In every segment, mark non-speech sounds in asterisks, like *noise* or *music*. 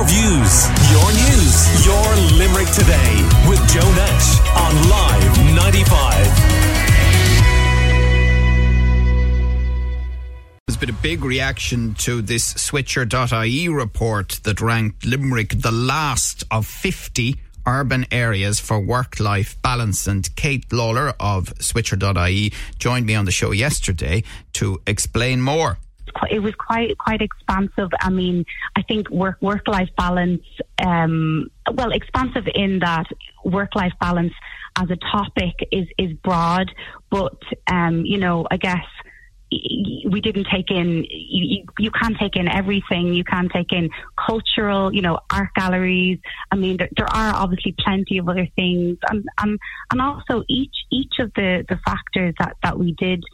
your views, your news, your Limerick today with Joe Nash on Live 95. There's been a big reaction to this Switcher.ie report that ranked Limerick the last of 50 urban areas for work life balance. And Kate Lawler of Switcher.ie joined me on the show yesterday to explain more it was quite quite expansive. I mean, I think work work life balance. Um, well, expansive in that work life balance as a topic is is broad, but um, you know, I guess we didn't take in you, you can't take in everything you can't take in cultural you know art galleries i mean there, there are obviously plenty of other things and, and and also each each of the the factors that that we did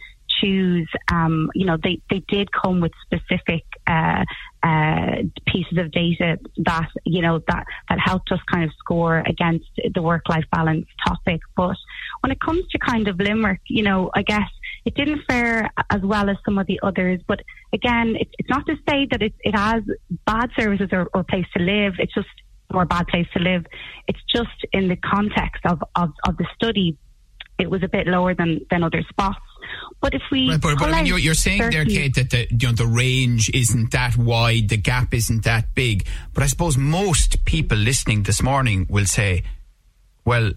choose, um, you know, they, they did come with specific uh, uh, pieces of data that, you know, that, that helped us kind of score against the work life balance topic. But when it comes to kind of Limerick, you know, I guess it didn't fare as well as some of the others. But again, it, it's not to say that it, it has bad services or, or place to live. It's just or a bad place to live. It's just in the context of, of, of the study, it was a bit lower than, than other spots. But if we, right, but, but I mean, you're, you're saying there, Kate, that the you know the range isn't that wide, the gap isn't that big. But I suppose most people listening this morning will say, well,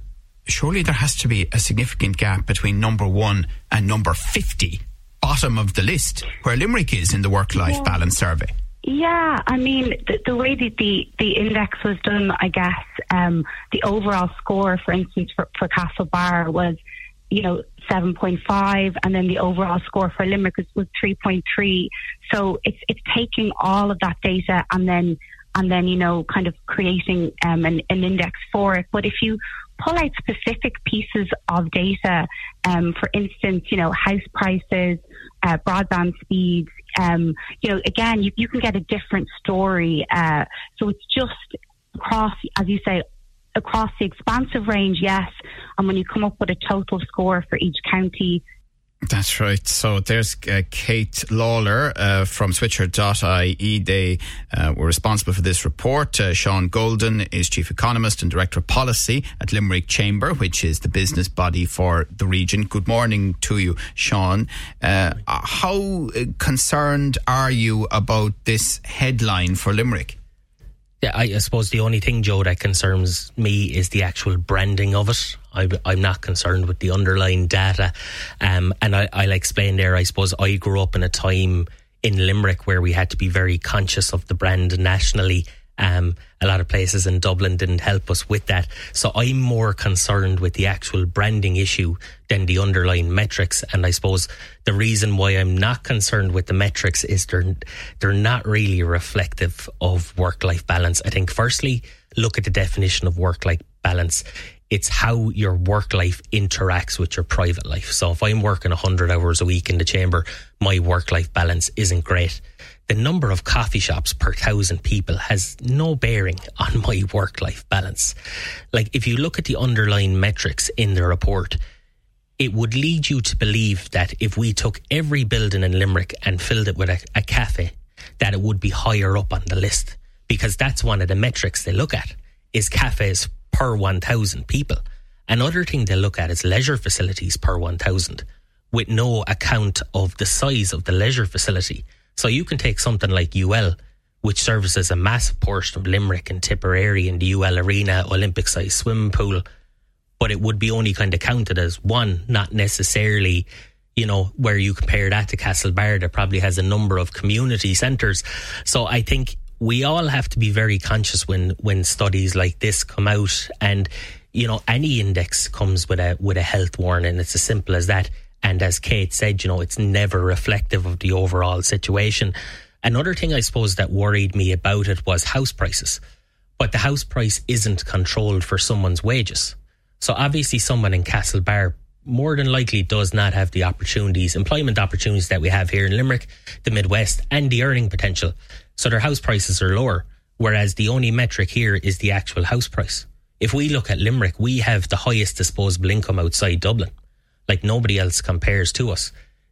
surely there has to be a significant gap between number one and number fifty, bottom of the list, where Limerick is in the work-life yeah. balance survey. Yeah, I mean the, the, way that the, the index was done, I guess um, the overall score, for instance, for, for Castlebar was you know, 7.5, and then the overall score for Limerick was, was 3.3. So it's it's taking all of that data and then and then you know, kind of creating um, an, an index for it. But if you pull out specific pieces of data, um, for instance, you know, house prices, uh, broadband speeds, um, you know, again, you, you can get a different story. Uh, so it's just across, as you say, across the expansive range, yes. And when you come up with a total score for each county, that's right. So there's uh, Kate Lawler uh, from Switcher.ie. They uh, were responsible for this report. Uh, Sean Golden is Chief Economist and Director of Policy at Limerick Chamber, which is the business body for the region. Good morning to you, Sean. Uh, how uh, concerned are you about this headline for Limerick? Yeah, I, I, suppose the only thing, Joe, that concerns me is the actual branding of it. I, am not concerned with the underlying data. Um, and I, I'll explain there, I suppose I grew up in a time in Limerick where we had to be very conscious of the brand nationally um, a lot of places in Dublin didn't help us with that. So I'm more concerned with the actual branding issue than the underlying metrics. And I suppose the reason why I'm not concerned with the metrics is they're, they're not really reflective of work life balance. I think firstly, look at the definition of work life balance it's how your work life interacts with your private life. So if I'm working 100 hours a week in the chamber, my work life balance isn't great the number of coffee shops per thousand people has no bearing on my work life balance. Like, if you look at the underlying metrics in the report, it would lead you to believe that if we took every building in Limerick and filled it with a, a cafe, that it would be higher up on the list because that's one of the metrics they look at is cafes per 1,000 people. Another thing they look at is leisure facilities per 1,000 with no account of the size of the leisure facility. So you can take something like UL, which services a massive portion of Limerick and Tipperary in the UL Arena Olympic sized swimming pool, but it would be only kind of counted as one, not necessarily, you know, where you compare that to Castlebar that probably has a number of community centres. So I think we all have to be very conscious when when studies like this come out and you know any index comes with a with a health warning it's as simple as that and as Kate said, you know, it's never reflective of the overall situation. Another thing I suppose that worried me about it was house prices. But the house price isn't controlled for someone's wages. So obviously someone in Castlebar more than likely does not have the opportunities, employment opportunities that we have here in Limerick, the Midwest, and the earning potential. So their house prices are lower. Whereas the only metric here is the actual house price. If we look at Limerick, we have the highest disposable income outside Dublin. Like nobody else compares to us.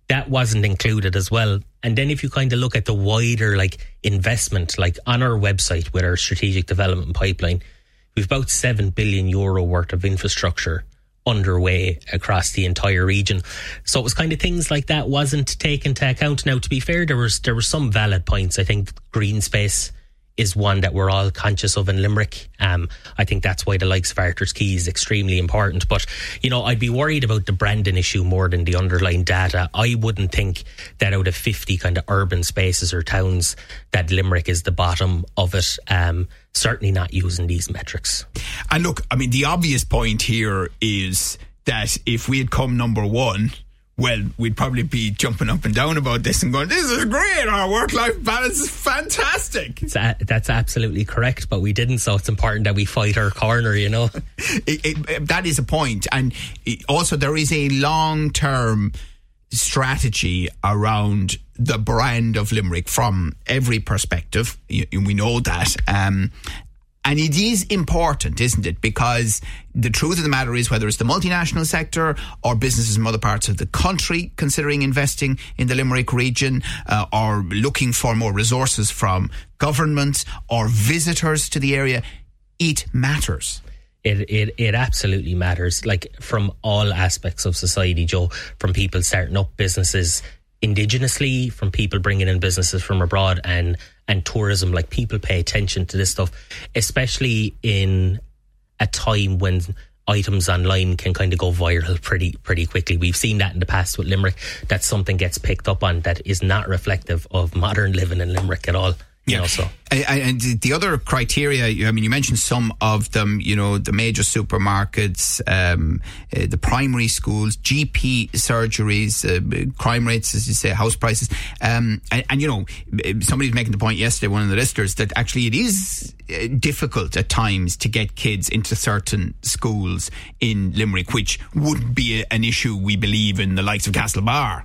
that wasn't included as well. And then if you kind of look at the wider like investment, like on our website with our strategic development pipeline, we've about 7 billion euro worth of infrastructure underway across the entire region. So it was kind of things like that wasn't taken into account. Now, to be fair, there was there were some valid points. I think green space is one that we're all conscious of in Limerick. Um, I think that's why the likes of Arthur's Quay is extremely important. But, you know, I'd be worried about the Brandon issue more than the underlying data. I wouldn't think that out of 50 kind of urban spaces or towns that Limerick is the bottom of it. Um, certainly not using these metrics. And look, I mean, the obvious point here is that if we had come number one, well, we'd probably be jumping up and down about this and going, this is great. Our work life balance is fantastic. A, that's absolutely correct, but we didn't. So it's important that we fight our corner, you know? *laughs* it, it, that is a point. And also, there is a long term strategy around the brand of Limerick from every perspective. We know that. Um, and it is important, isn't it? Because the truth of the matter is, whether it's the multinational sector or businesses from other parts of the country considering investing in the Limerick region uh, or looking for more resources from government or visitors to the area, it matters. It, it it absolutely matters. Like from all aspects of society, Joe, from people starting up businesses indigenously, from people bringing in businesses from abroad, and and tourism. Like people pay attention to this stuff, especially in a time when items online can kind of go viral pretty pretty quickly. We've seen that in the past with Limerick. That something gets picked up on that is not reflective of modern living in Limerick at all. Yeah. Know, so. And the other criteria, I mean, you mentioned some of them, you know, the major supermarkets, um, uh, the primary schools, GP surgeries, uh, crime rates, as you say, house prices. Um, and, and, you know, somebody's making the point yesterday, one of the listeners, that actually it is uh, difficult at times to get kids into certain schools in Limerick, which would be an issue, we believe, in the likes of Castlebar.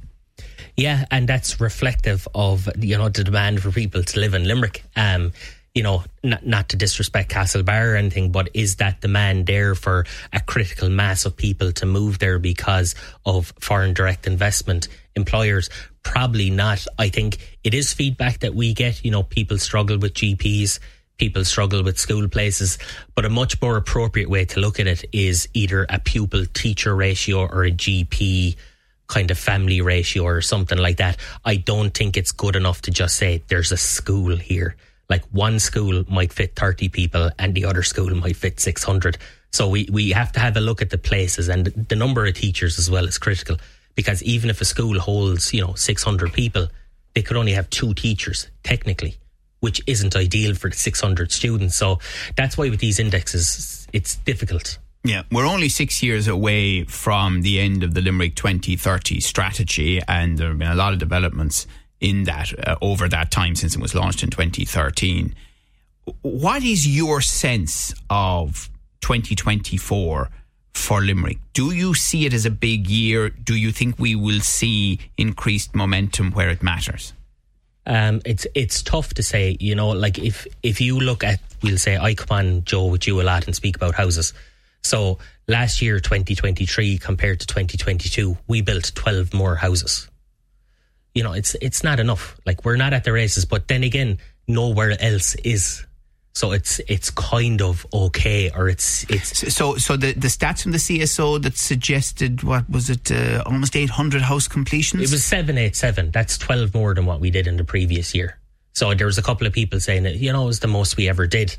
Yeah, and that's reflective of you know the demand for people to live in Limerick. Um, you know, not, not to disrespect Castlebar or anything, but is that demand there for a critical mass of people to move there because of foreign direct investment? Employers probably not. I think it is feedback that we get. You know, people struggle with GPs people struggle with school places. But a much more appropriate way to look at it is either a pupil teacher ratio or a GP kind of family ratio or something like that. I don't think it's good enough to just say there's a school here. Like one school might fit 30 people and the other school might fit 600. So we, we have to have a look at the places and the number of teachers as well is critical because even if a school holds, you know, 600 people, they could only have two teachers technically, which isn't ideal for the 600 students. So that's why with these indexes, it's difficult. Yeah, we're only six years away from the end of the Limerick 2030 strategy, and there have been a lot of developments in that uh, over that time since it was launched in 2013. What is your sense of 2024 for Limerick? Do you see it as a big year? Do you think we will see increased momentum where it matters? Um, it's it's tough to say. You know, like if if you look at, we'll say I come on Joe with you a lot and speak about houses so last year, 2023 compared to 2022, we built 12 more houses. You know, it's it's not enough. Like we're not at the races, but then again, nowhere else is. So it's it's kind of okay, or it's it's so so the the stats from the CSO that suggested what was it uh, almost eight hundred house completions. It was seven eight seven. That's twelve more than what we did in the previous year. So there was a couple of people saying that you know it was the most we ever did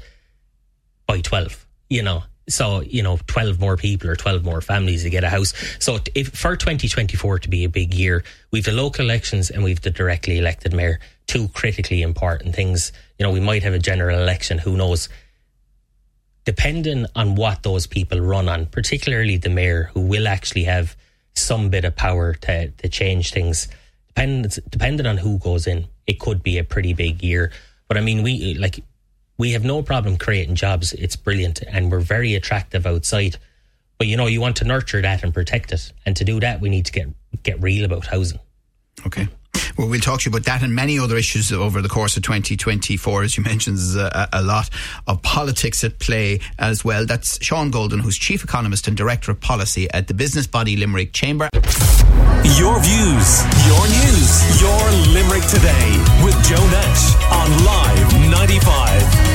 by twelve. You know, so you know 12 more people or 12 more families to get a house. So if for 2024 to be a big year we've the local elections and we've the directly elected mayor. Two critically important things. You know we might have a general election who knows? Depending on what those people run on particularly the mayor who will actually have some bit of power to, to change things. Depending depending on who goes in it could be a pretty big year. But i mean we like we have no problem creating jobs. It's brilliant and we're very attractive outside. But you know, you want to nurture that and protect it. And to do that, we need to get get real about housing. Okay. Well, we'll talk to you about that and many other issues over the course of 2024. As you mentioned, there's a, a lot of politics at play as well. That's Sean Golden, who's Chief Economist and Director of Policy at the business body Limerick Chamber. Your views, your news, your Limerick today with Joe Nash on Live 95.